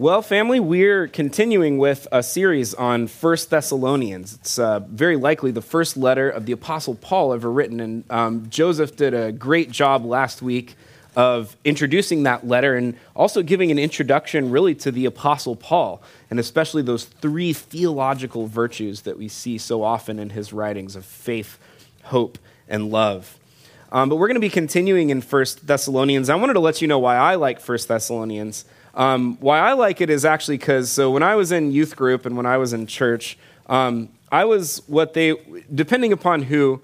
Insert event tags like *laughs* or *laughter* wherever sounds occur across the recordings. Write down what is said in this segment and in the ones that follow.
Well, family, we're continuing with a series on First Thessalonians. It's uh, very likely the first letter of the Apostle Paul ever written. And um, Joseph did a great job last week of introducing that letter and also giving an introduction, really, to the Apostle Paul, and especially those three theological virtues that we see so often in his writings of faith, hope, and love. Um, but we're going to be continuing in First Thessalonians. I wanted to let you know why I like First Thessalonians. Um, why I like it is actually because so when I was in youth group and when I was in church, um, I was what they, depending upon who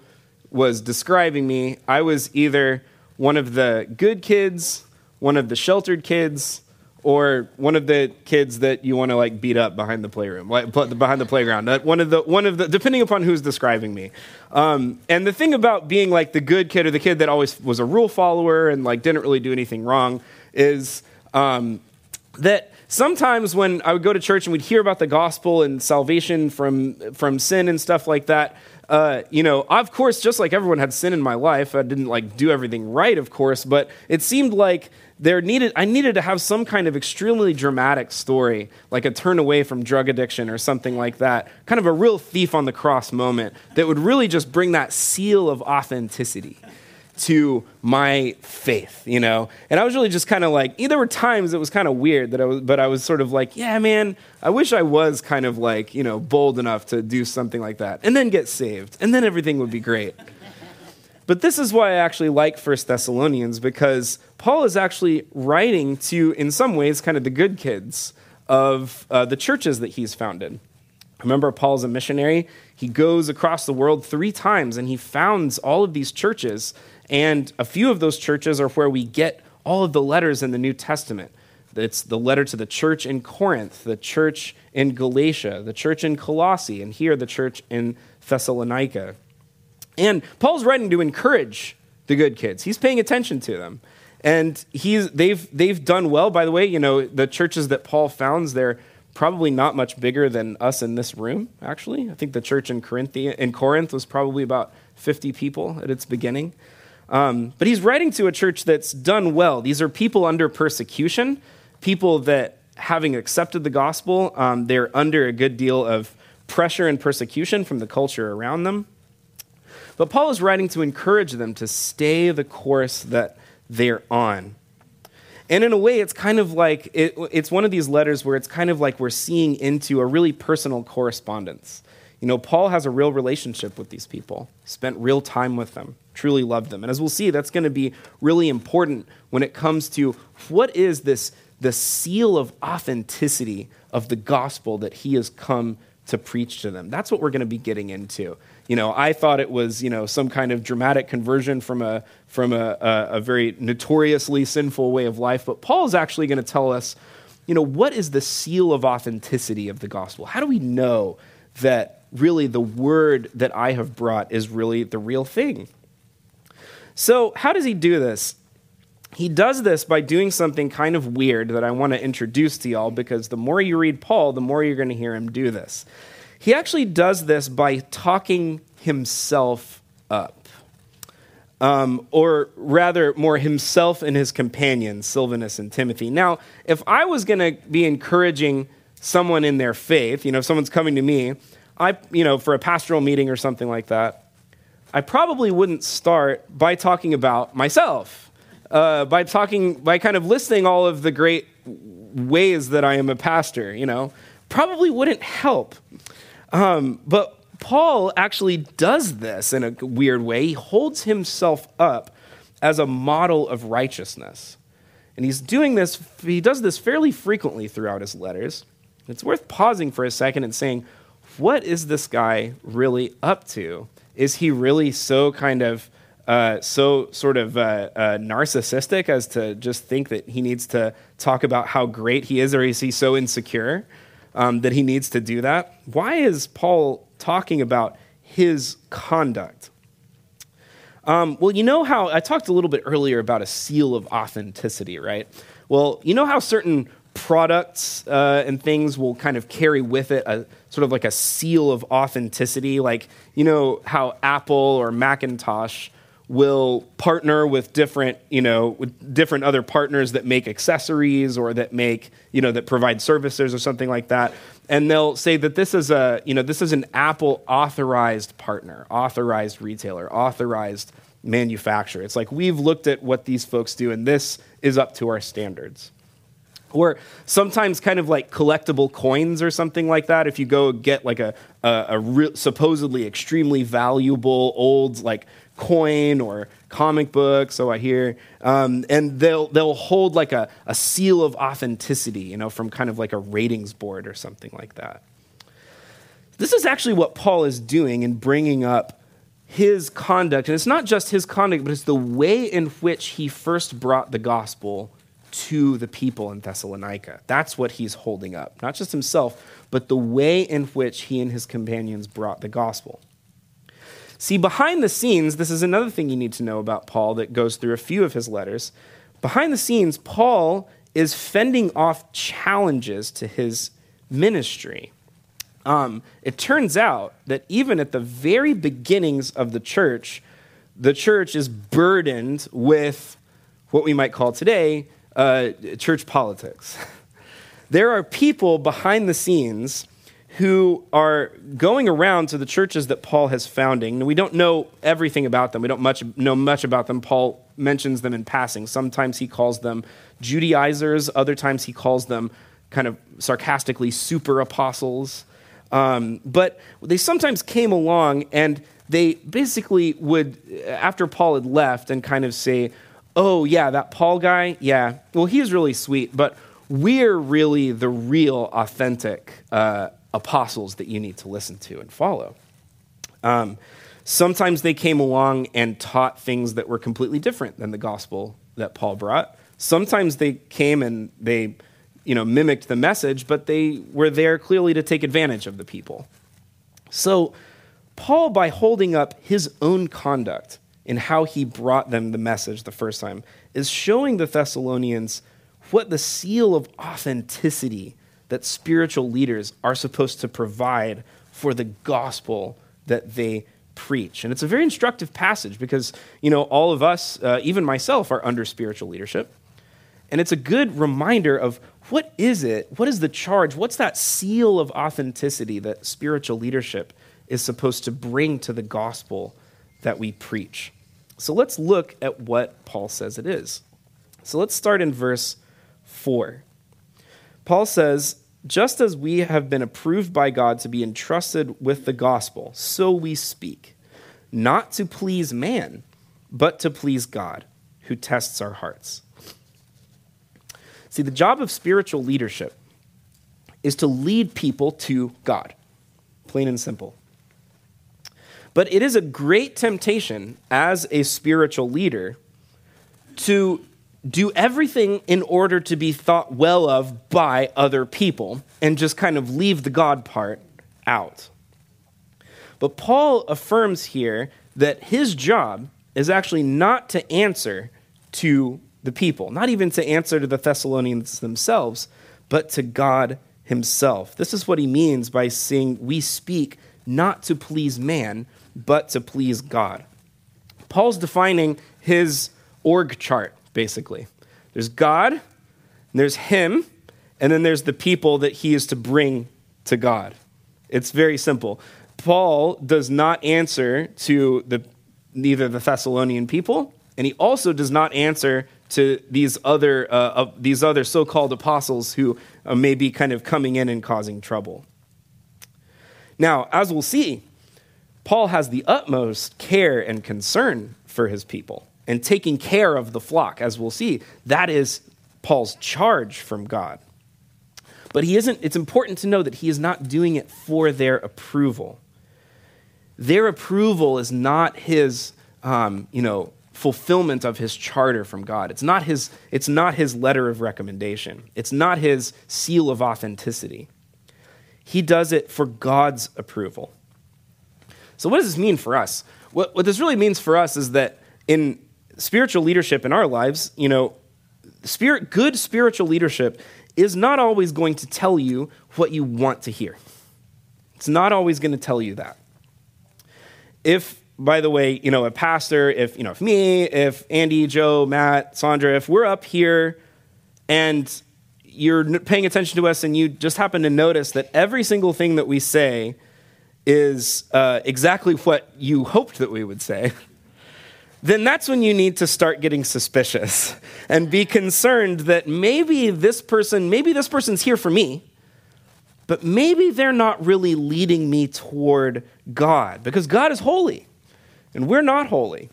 was describing me, I was either one of the good kids, one of the sheltered kids, or one of the kids that you want to like beat up behind the playroom, like behind the playground. One of the one of the depending upon who's describing me. Um, and the thing about being like the good kid or the kid that always was a rule follower and like didn't really do anything wrong is um, that sometimes when I would go to church and we'd hear about the gospel and salvation from, from sin and stuff like that, uh, you know, of course, just like everyone had sin in my life, I didn't like do everything right, of course, but it seemed like there needed I needed to have some kind of extremely dramatic story, like a turn away from drug addiction or something like that, kind of a real thief on the cross moment that would really just bring that seal of authenticity to my faith, you know? And I was really just kind of like, there were times it was kind of weird that I was, but I was sort of like, yeah, man, I wish I was kind of like, you know, bold enough to do something like that and then get saved and then everything would be great. but this is why I actually like First Thessalonians because Paul is actually writing to, in some ways, kind of the good kids of uh, the churches that he's founded. Remember, Paul's a missionary. He goes across the world three times and he founds all of these churches and a few of those churches are where we get all of the letters in the New Testament. It's the letter to the church in Corinth, the church in Galatia, the church in Colossae, and here the church in Thessalonica. And Paul's writing to encourage the good kids. He's paying attention to them. And he's, they've, they've done well. By the way, you know, the churches that Paul founds, they're probably not much bigger than us in this room, actually. I think the church in, in Corinth was probably about 50 people at its beginning. Um, but he's writing to a church that's done well. These are people under persecution, people that, having accepted the gospel, um, they're under a good deal of pressure and persecution from the culture around them. But Paul is writing to encourage them to stay the course that they're on. And in a way, it's kind of like it, it's one of these letters where it's kind of like we're seeing into a really personal correspondence. You know, Paul has a real relationship with these people, spent real time with them, truly loved them. And as we'll see, that's going to be really important when it comes to what is this the seal of authenticity of the gospel that he has come to preach to them. That's what we're going to be getting into. You know, I thought it was, you know, some kind of dramatic conversion from a from a, a, a very notoriously sinful way of life, but Paul is actually going to tell us, you know, what is the seal of authenticity of the gospel? How do we know that really the word that I have brought is really the real thing? So, how does he do this? He does this by doing something kind of weird that I want to introduce to y'all because the more you read Paul, the more you're going to hear him do this. He actually does this by talking himself up. Um, or rather, more himself and his companions, Silvanus and Timothy. Now, if I was going to be encouraging someone in their faith, you know, if someone's coming to me, I, you know, for a pastoral meeting or something like that, I probably wouldn't start by talking about myself, uh, by talking, by kind of listing all of the great ways that I am a pastor, you know, probably wouldn't help. Um, but Paul actually does this in a weird way. He holds himself up as a model of righteousness. And he's doing this, he does this fairly frequently throughout his letters. It's worth pausing for a second and saying, what is this guy really up to? Is he really so kind of uh, so sort of uh, uh, narcissistic as to just think that he needs to talk about how great he is, or is he so insecure um, that he needs to do that? Why is Paul talking about his conduct? Um, well, you know how I talked a little bit earlier about a seal of authenticity, right? Well, you know how certain products uh, and things will kind of carry with it a sort of like a seal of authenticity. Like, you know, how Apple or Macintosh will partner with different, you know, with different other partners that make accessories or that make, you know, that provide services or something like that. And they'll say that this is a, you know, this is an Apple authorized partner, authorized retailer, authorized manufacturer. It's like we've looked at what these folks do and this is up to our standards or sometimes kind of like collectible coins or something like that. If you go get like a, a, a re- supposedly extremely valuable old like coin or comic book, so I hear, um, and they'll they'll hold like a, a seal of authenticity, you know, from kind of like a ratings board or something like that. This is actually what Paul is doing in bringing up his conduct, and it's not just his conduct, but it's the way in which he first brought the gospel to the people in Thessalonica. That's what he's holding up. Not just himself, but the way in which he and his companions brought the gospel. See, behind the scenes, this is another thing you need to know about Paul that goes through a few of his letters. Behind the scenes, Paul is fending off challenges to his ministry. Um, it turns out that even at the very beginnings of the church, the church is burdened with what we might call today uh, church politics. *laughs* there are people behind the scenes who are going around to the churches that Paul has founding. We don't know everything about them. We don't much know much about them. Paul mentions them in passing. Sometimes he calls them Judaizers. Other times he calls them kind of sarcastically super apostles. Um, but they sometimes came along and they basically would, after Paul had left, and kind of say, oh, yeah, that Paul guy, yeah, well, he's really sweet, but we're really the real, authentic uh, apostles that you need to listen to and follow. Um, sometimes they came along and taught things that were completely different than the gospel that Paul brought. Sometimes they came and they, you know, mimicked the message, but they were there clearly to take advantage of the people. So, Paul, by holding up his own conduct, in how he brought them the message the first time is showing the Thessalonians what the seal of authenticity that spiritual leaders are supposed to provide for the gospel that they preach. And it's a very instructive passage because, you know, all of us, uh, even myself, are under spiritual leadership. And it's a good reminder of what is it? What is the charge? What's that seal of authenticity that spiritual leadership is supposed to bring to the gospel that we preach. So let's look at what Paul says it is. So let's start in verse 4. Paul says, Just as we have been approved by God to be entrusted with the gospel, so we speak, not to please man, but to please God, who tests our hearts. See, the job of spiritual leadership is to lead people to God, plain and simple. But it is a great temptation as a spiritual leader to do everything in order to be thought well of by other people and just kind of leave the God part out. But Paul affirms here that his job is actually not to answer to the people, not even to answer to the Thessalonians themselves, but to God himself. This is what he means by saying, We speak not to please man, but to please God. Paul's defining his org chart, basically. There's God, there's him, and then there's the people that he is to bring to God. It's very simple. Paul does not answer to the, neither the Thessalonian people, and he also does not answer to these other, uh, uh, these other so called apostles who uh, may be kind of coming in and causing trouble. Now, as we'll see, Paul has the utmost care and concern for his people and taking care of the flock, as we'll see. That is Paul's charge from God. But he isn't, it's important to know that he is not doing it for their approval. Their approval is not his, um, you know, fulfillment of his charter from God. It's not his, it's not his letter of recommendation. It's not his seal of authenticity. He does it for God's approval. So, what does this mean for us? What, what this really means for us is that in spiritual leadership in our lives, you know, spirit, good spiritual leadership is not always going to tell you what you want to hear. It's not always going to tell you that. If by the way, you know, a pastor, if, you know, if me, if Andy, Joe, Matt, Sandra, if we're up here and you're paying attention to us and you just happen to notice that every single thing that we say is uh, exactly what you hoped that we would say, then that's when you need to start getting suspicious and be concerned that maybe this person, maybe this person's here for me, but maybe they're not really leading me toward God because God is holy and we're not holy.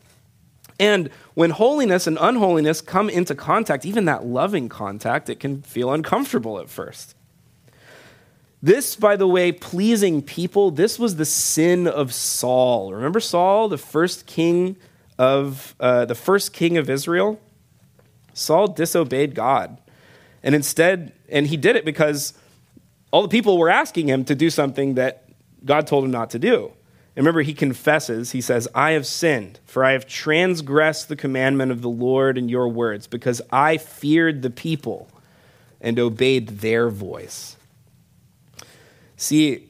And when holiness and unholiness come into contact, even that loving contact, it can feel uncomfortable at first. This, by the way, pleasing people, this was the sin of Saul. Remember Saul, the first king of uh, the first king of Israel? Saul disobeyed God. And instead, and he did it because all the people were asking him to do something that God told him not to do. And remember, he confesses, he says, I have sinned, for I have transgressed the commandment of the Lord in your words, because I feared the people and obeyed their voice. See,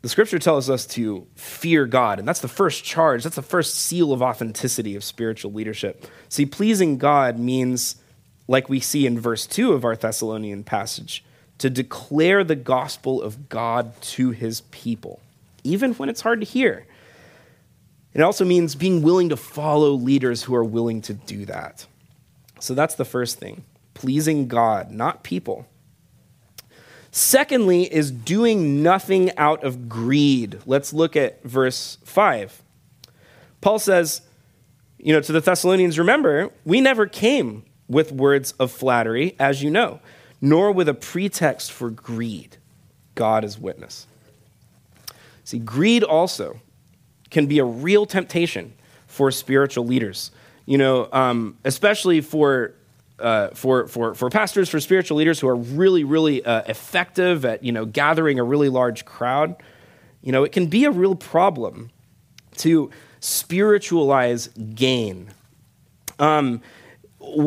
the scripture tells us to fear God, and that's the first charge, that's the first seal of authenticity of spiritual leadership. See, pleasing God means, like we see in verse 2 of our Thessalonian passage, to declare the gospel of God to his people even when it's hard to hear. It also means being willing to follow leaders who are willing to do that. So that's the first thing pleasing God, not people. Secondly, is doing nothing out of greed. Let's look at verse 5. Paul says, you know, to the Thessalonians, remember, we never came with words of flattery, as you know, nor with a pretext for greed. God is witness. See, greed also can be a real temptation for spiritual leaders. You know, um, especially for uh, for, for, for pastors, for spiritual leaders who are really, really uh, effective at, you know, gathering a really large crowd, you know, it can be a real problem to spiritualize gain. Um,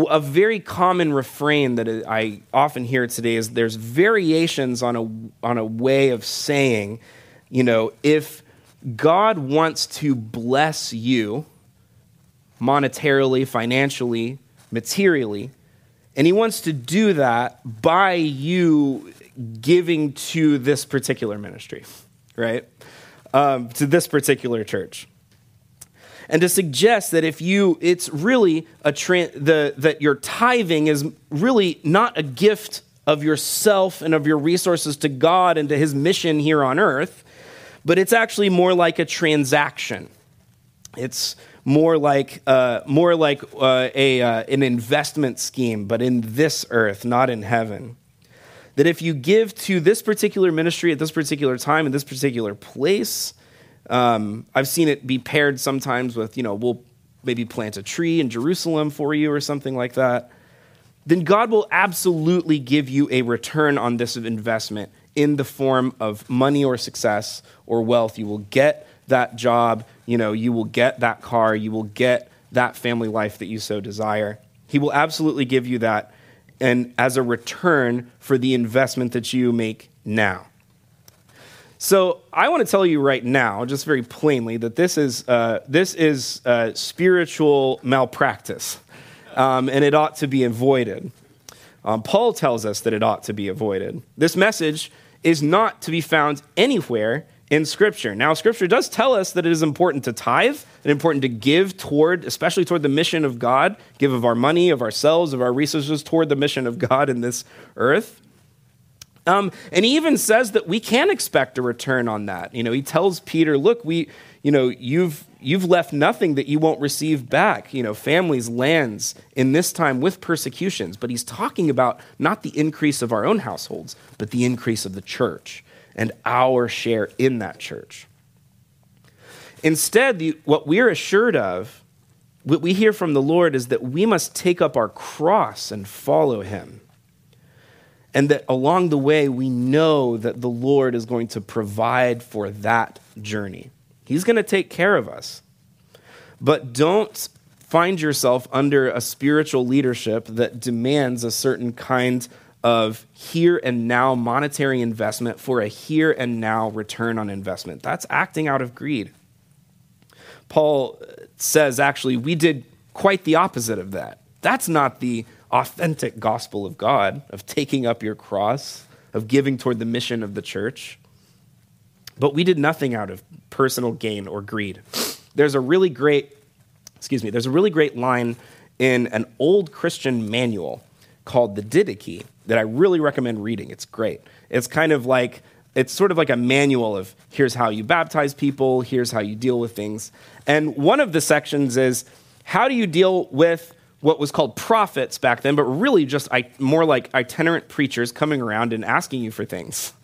a very common refrain that I often hear today is there's variations on a, on a way of saying you know, if God wants to bless you monetarily, financially, materially, and He wants to do that by you giving to this particular ministry, right? Um, to this particular church. And to suggest that if you, it's really a, tra- the, that your tithing is really not a gift of yourself and of your resources to God and to His mission here on earth, but it's actually more like a transaction. It's more like, uh, more like uh, a, uh, an investment scheme, but in this earth, not in heaven. That if you give to this particular ministry at this particular time, in this particular place, um, I've seen it be paired sometimes with, you know, we'll maybe plant a tree in Jerusalem for you or something like that. Then God will absolutely give you a return on this investment in the form of money or success or wealth. You will get that job, you know, you will get that car, you will get that family life that you so desire. He will absolutely give you that and as a return for the investment that you make now. So I want to tell you right now, just very plainly, that this is uh, this is uh, spiritual malpractice, um, and it ought to be avoided. Um, Paul tells us that it ought to be avoided. This message is not to be found anywhere in Scripture. Now, Scripture does tell us that it is important to tithe and important to give toward, especially toward the mission of God, give of our money, of ourselves, of our resources toward the mission of God in this earth. Um, and he even says that we can expect a return on that. You know, he tells Peter, "Look, we, you know, you've you've left nothing that you won't receive back. You know, families, lands in this time with persecutions." But he's talking about not the increase of our own households, but the increase of the church and our share in that church. Instead, the, what we're assured of, what we hear from the Lord, is that we must take up our cross and follow Him and that along the way, we know that the Lord is going to provide for that journey. He's going to take care of us. But don't find yourself under a spiritual leadership that demands a certain kind of here and now monetary investment for a here and now return on investment. That's acting out of greed. Paul uh, says, actually, we did quite the opposite of that. That's not the authentic gospel of God, of taking up your cross, of giving toward the mission of the church. But we did nothing out of personal gain or greed. There's a really great, excuse me, there's a really great line in an old Christian manual called the Didache that I really recommend reading. It's great. It's kind of like, it's sort of like a manual of here's how you baptize people, here's how you deal with things. And one of the sections is how do you deal with what was called prophets back then, but really just more like itinerant preachers coming around and asking you for things. *laughs*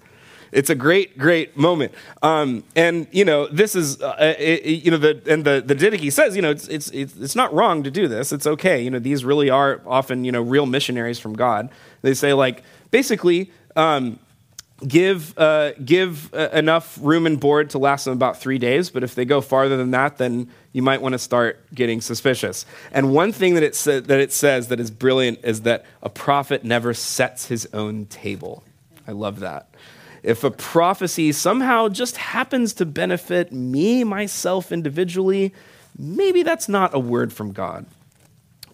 It's a great, great moment. Um, and you know, this is, uh, it, you know, the and the the Didache says, you know, it's it's it's not wrong to do this. It's okay. You know, these really are often you know real missionaries from God. They say like basically. Um, give uh, give uh, enough room and board to last them about three days. But if they go farther than that, then you might want to start getting suspicious. And one thing that it sa- that it says that is brilliant is that a prophet never sets his own table. I love that. If a prophecy somehow just happens to benefit me, myself individually, maybe that's not a word from God.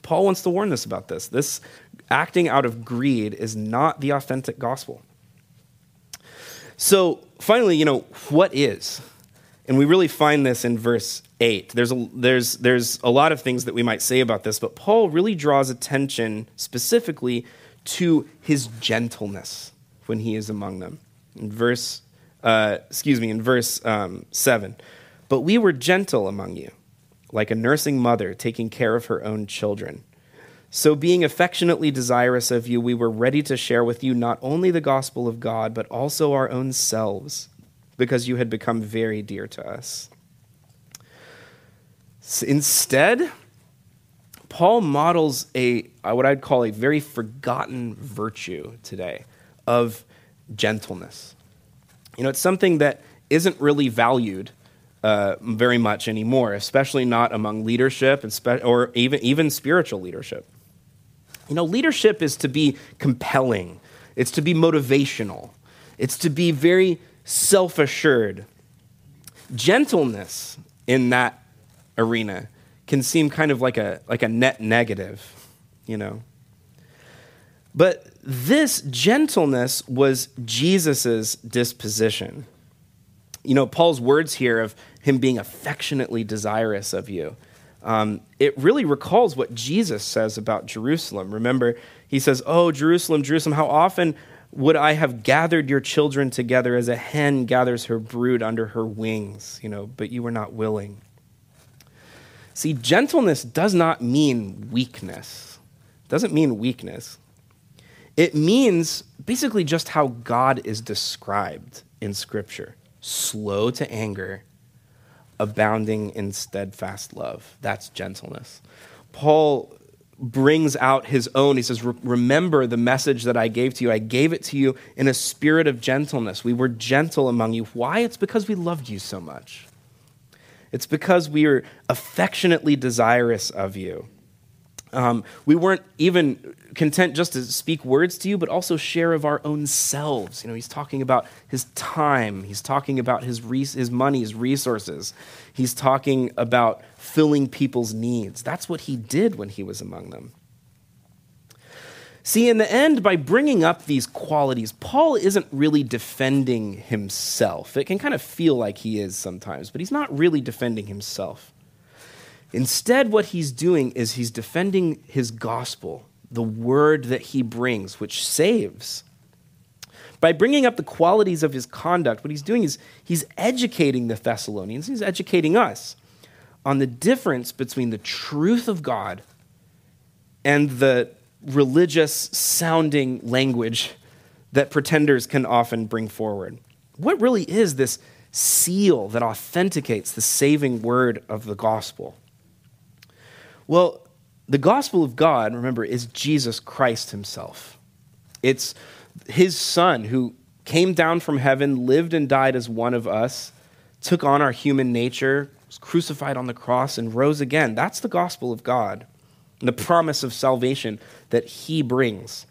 Paul wants to warn us about this. This acting out of greed is not the authentic gospel. So, finally, you know, what is? And we really find this in verse 8. There's a, there's, there's a lot of things that we might say about this, but Paul really draws attention specifically to his gentleness when he is among them. In verse, uh, excuse me, in verse um, 7. But we were gentle among you, like a nursing mother taking care of her own children. So, being affectionately desirous of you, we were ready to share with you not only the gospel of God, but also our own selves, because you had become very dear to us. Instead, Paul models a what I'd call a very forgotten virtue today of gentleness. You know, it's something that isn't really valued uh, very much anymore, especially not among leadership or even, even spiritual leadership. You know, leadership is to be compelling, it's to be motivational, it's to be very self assured. Gentleness in that arena can seem kind of like a, like a net negative, you know. But this gentleness was Jesus' disposition. You know, Paul's words here of him being affectionately desirous of you um, it really recalls what Jesus says about Jerusalem. Remember, he says, Oh, Jerusalem, Jerusalem, how often would I have gathered your children together as a hen gathers her brood under her wings, you know, but you were not willing. See, gentleness does not mean weakness. It doesn't mean weakness. It means basically just how God is described in Scripture slow to anger, abounding in steadfast love. That's gentleness. Paul brings out his own. He says, Remember the message that I gave to you. I gave it to you in a spirit of gentleness. We were gentle among you. Why? It's because we loved you so much. It's because we are affectionately desirous of you. Um, we weren't even content just to speak words to you, but also share of our own selves. You know, he's talking about his time, he's talking about his, res- his money, his resources, he's talking about filling people's needs. That's what he did when he was among them. See, in the end, by bringing up these qualities, Paul isn't really defending himself. It can kind of feel like he is sometimes, but he's not really defending himself. Instead, what he's doing is he's defending his gospel, the word that he brings, which saves. By bringing up the qualities of his conduct, what he's doing is he's educating the Thessalonians, he's educating us on the difference between the truth of God and the religious sounding language that pretenders can often bring forward. What really is this seal that authenticates the saving word of the gospel? Well, the gospel of God, remember, is Jesus Christ himself. It's his son who came down from heaven, lived and died as one of us, took on our human nature, was crucified on the cross, and rose again. That's the gospel of God, and the promise of salvation that he brings.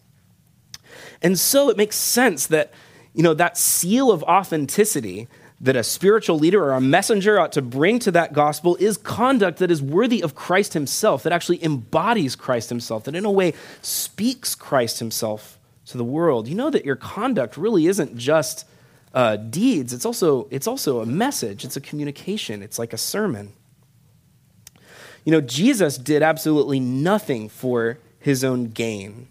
And so it makes sense that, you know, that seal of authenticity that a spiritual leader or a messenger ought to bring to that gospel is conduct that is worthy of Christ himself, that actually embodies Christ himself, that in a way speaks Christ himself to the world. You know that your conduct really isn't just uh, deeds, it's also, it's also a message, it's a communication, it's like a sermon. You know, Jesus did absolutely nothing for his own gain.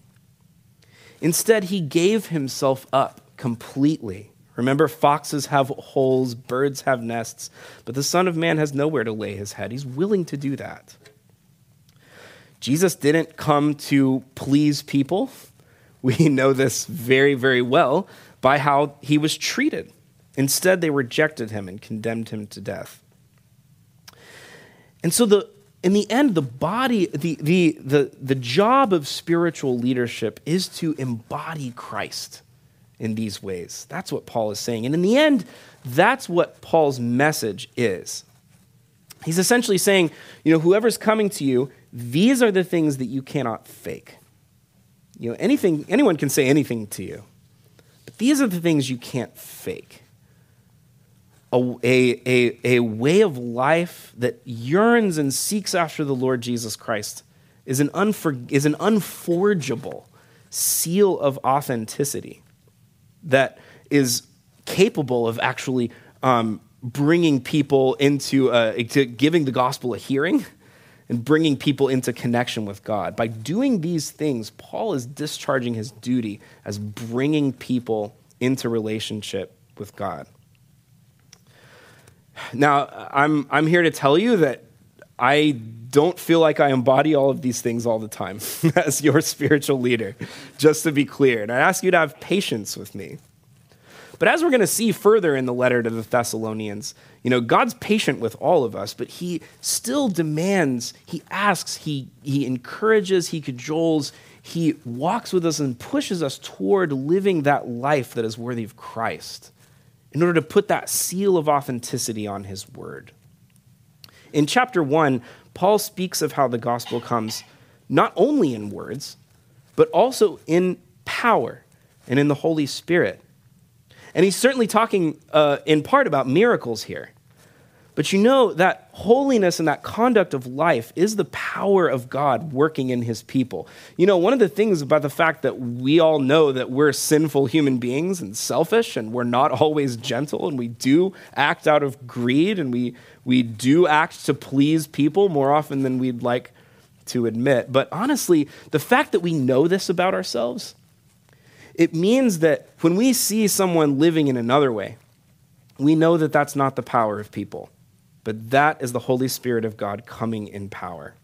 Instead, he gave himself up completely. Remember, foxes have holes, birds have nests, but the Son of Man has nowhere to lay his head. He's willing to do that. Jesus didn't come to please people. We *laughs* know this very, very well by how he was treated. Instead, they rejected him and condemned him to death. And so the in the end, the body, the, the, the, the job of spiritual leadership is to embody Christ in these ways. That's what Paul is saying. And in the end, that's what Paul's message is. He's essentially saying, you know, whoever's coming to you, these are the things that you cannot fake. You know, anything, anyone can say anything to you, but these are the things you can't fake a, a, a, way of life that yearns and seeks after the Lord Jesus Christ is an, unfor, is an unforgeable seal of authenticity that is capable of actually um, bringing people into, a, to giving the gospel a hearing and bringing people into connection with God. By doing these things, Paul is discharging his duty as bringing people into relationship with God. Now, I'm, I'm here to tell you that I don't feel like I embody all of these things all the time *laughs* as your spiritual leader, just to be clear. And I ask you to have patience with me. But as we're going to see further in the letter to the Thessalonians, you know, God's patient with all of us, but he still demands, he asks, he, he encourages, he cajoles, he walks with us and pushes us toward living that life that is worthy of Christ in order to put that seal of authenticity on his word. In chapter 1, Paul speaks of how the gospel comes not only in words, but also in power and in the Holy Spirit. And he's certainly talking uh, in part about miracles here. But you know that holiness and that conduct of life is the power of God working in his people. You know, one of the things about the fact that we all know that we're sinful human beings and selfish and we're not always gentle and we do act out of greed and we, we do act to please people more often than we'd like to admit. But honestly, the fact that we know this about ourselves, it means that when we see someone living in another way, we know that that's not the power of people but that is the Holy Spirit of God coming in power.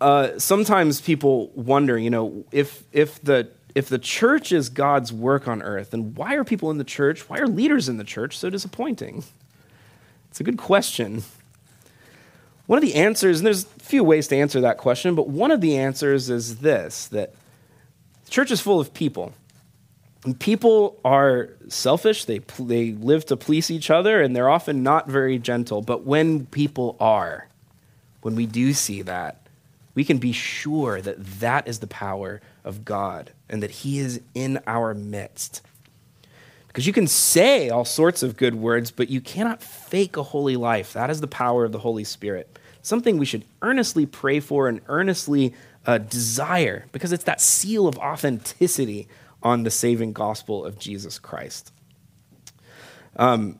Uh, sometimes people wonder, you know, if, if, the, if the church is God's work on earth, then why are people in the church, why are leaders in the church so disappointing? It's a good question. One of the answers, and there's a few ways to answer that question, but one of the answers is this that the church is full of people. People are selfish, they, they live to please each other, and they're often not very gentle. But when people are, when we do see that, we can be sure that that is the power of God and that He is in our midst. Because you can say all sorts of good words, but you cannot fake a holy life. That is the power of the Holy Spirit. Something we should earnestly pray for and earnestly uh, desire, because it's that seal of authenticity on the saving gospel of Jesus Christ. Um,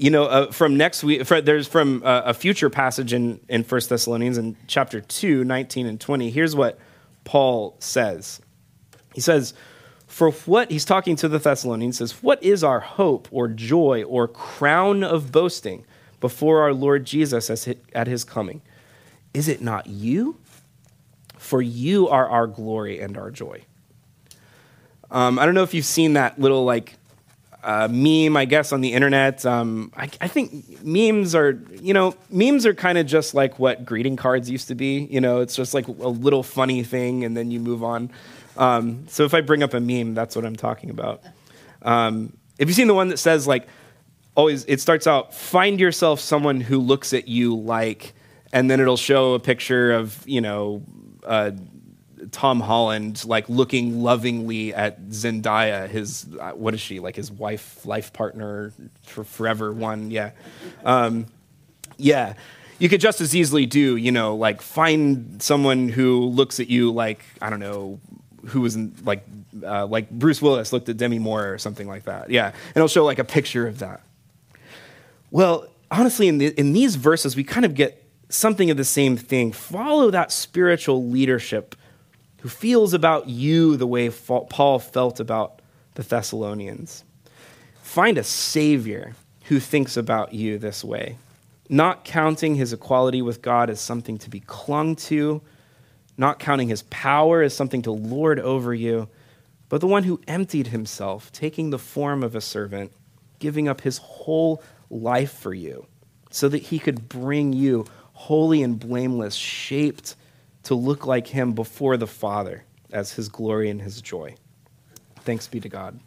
you know, uh, from next week, for, there's from uh, a future passage in, in 1 Thessalonians in chapter 2, 19 and 20. Here's what Paul says. He says, For what, he's talking to the Thessalonians, says, What is our hope or joy or crown of boasting before our Lord Jesus at his coming? Is it not you? For you are our glory and our joy. Um, I don't know if you've seen that little like uh, meme, I guess, on the internet. Um, I, I, think memes are, you know, memes are kind of just like what greeting cards used to be. You know, it's just like a little funny thing, and then you move on. Um, so if I bring up a meme, that's what I'm talking about. Um, have you seen the one that says like, always? It starts out, find yourself someone who looks at you like, and then it'll show a picture of, you know. Uh, Tom Holland like looking lovingly at Zendaya, his what is she like his wife, life partner for forever one, yeah, um, yeah. You could just as easily do, you know, like find someone who looks at you like I don't know, who was in, like uh, like Bruce Willis looked at Demi Moore or something like that, yeah, and it'll show like a picture of that. Well, honestly, in, the, in these verses, we kind of get something of the same thing. Follow that spiritual leadership who feels about you the way Paul felt about the Thessalonians. Find a Savior who thinks about you this way, not counting his equality with God as something to be clung to, not counting his power as something to lord over you, but the one who emptied himself, taking the form of a servant, giving up his whole life for you, so that he could bring you holy and blameless, shaped to look like him before the Father as his glory and his joy. Thanks be to God.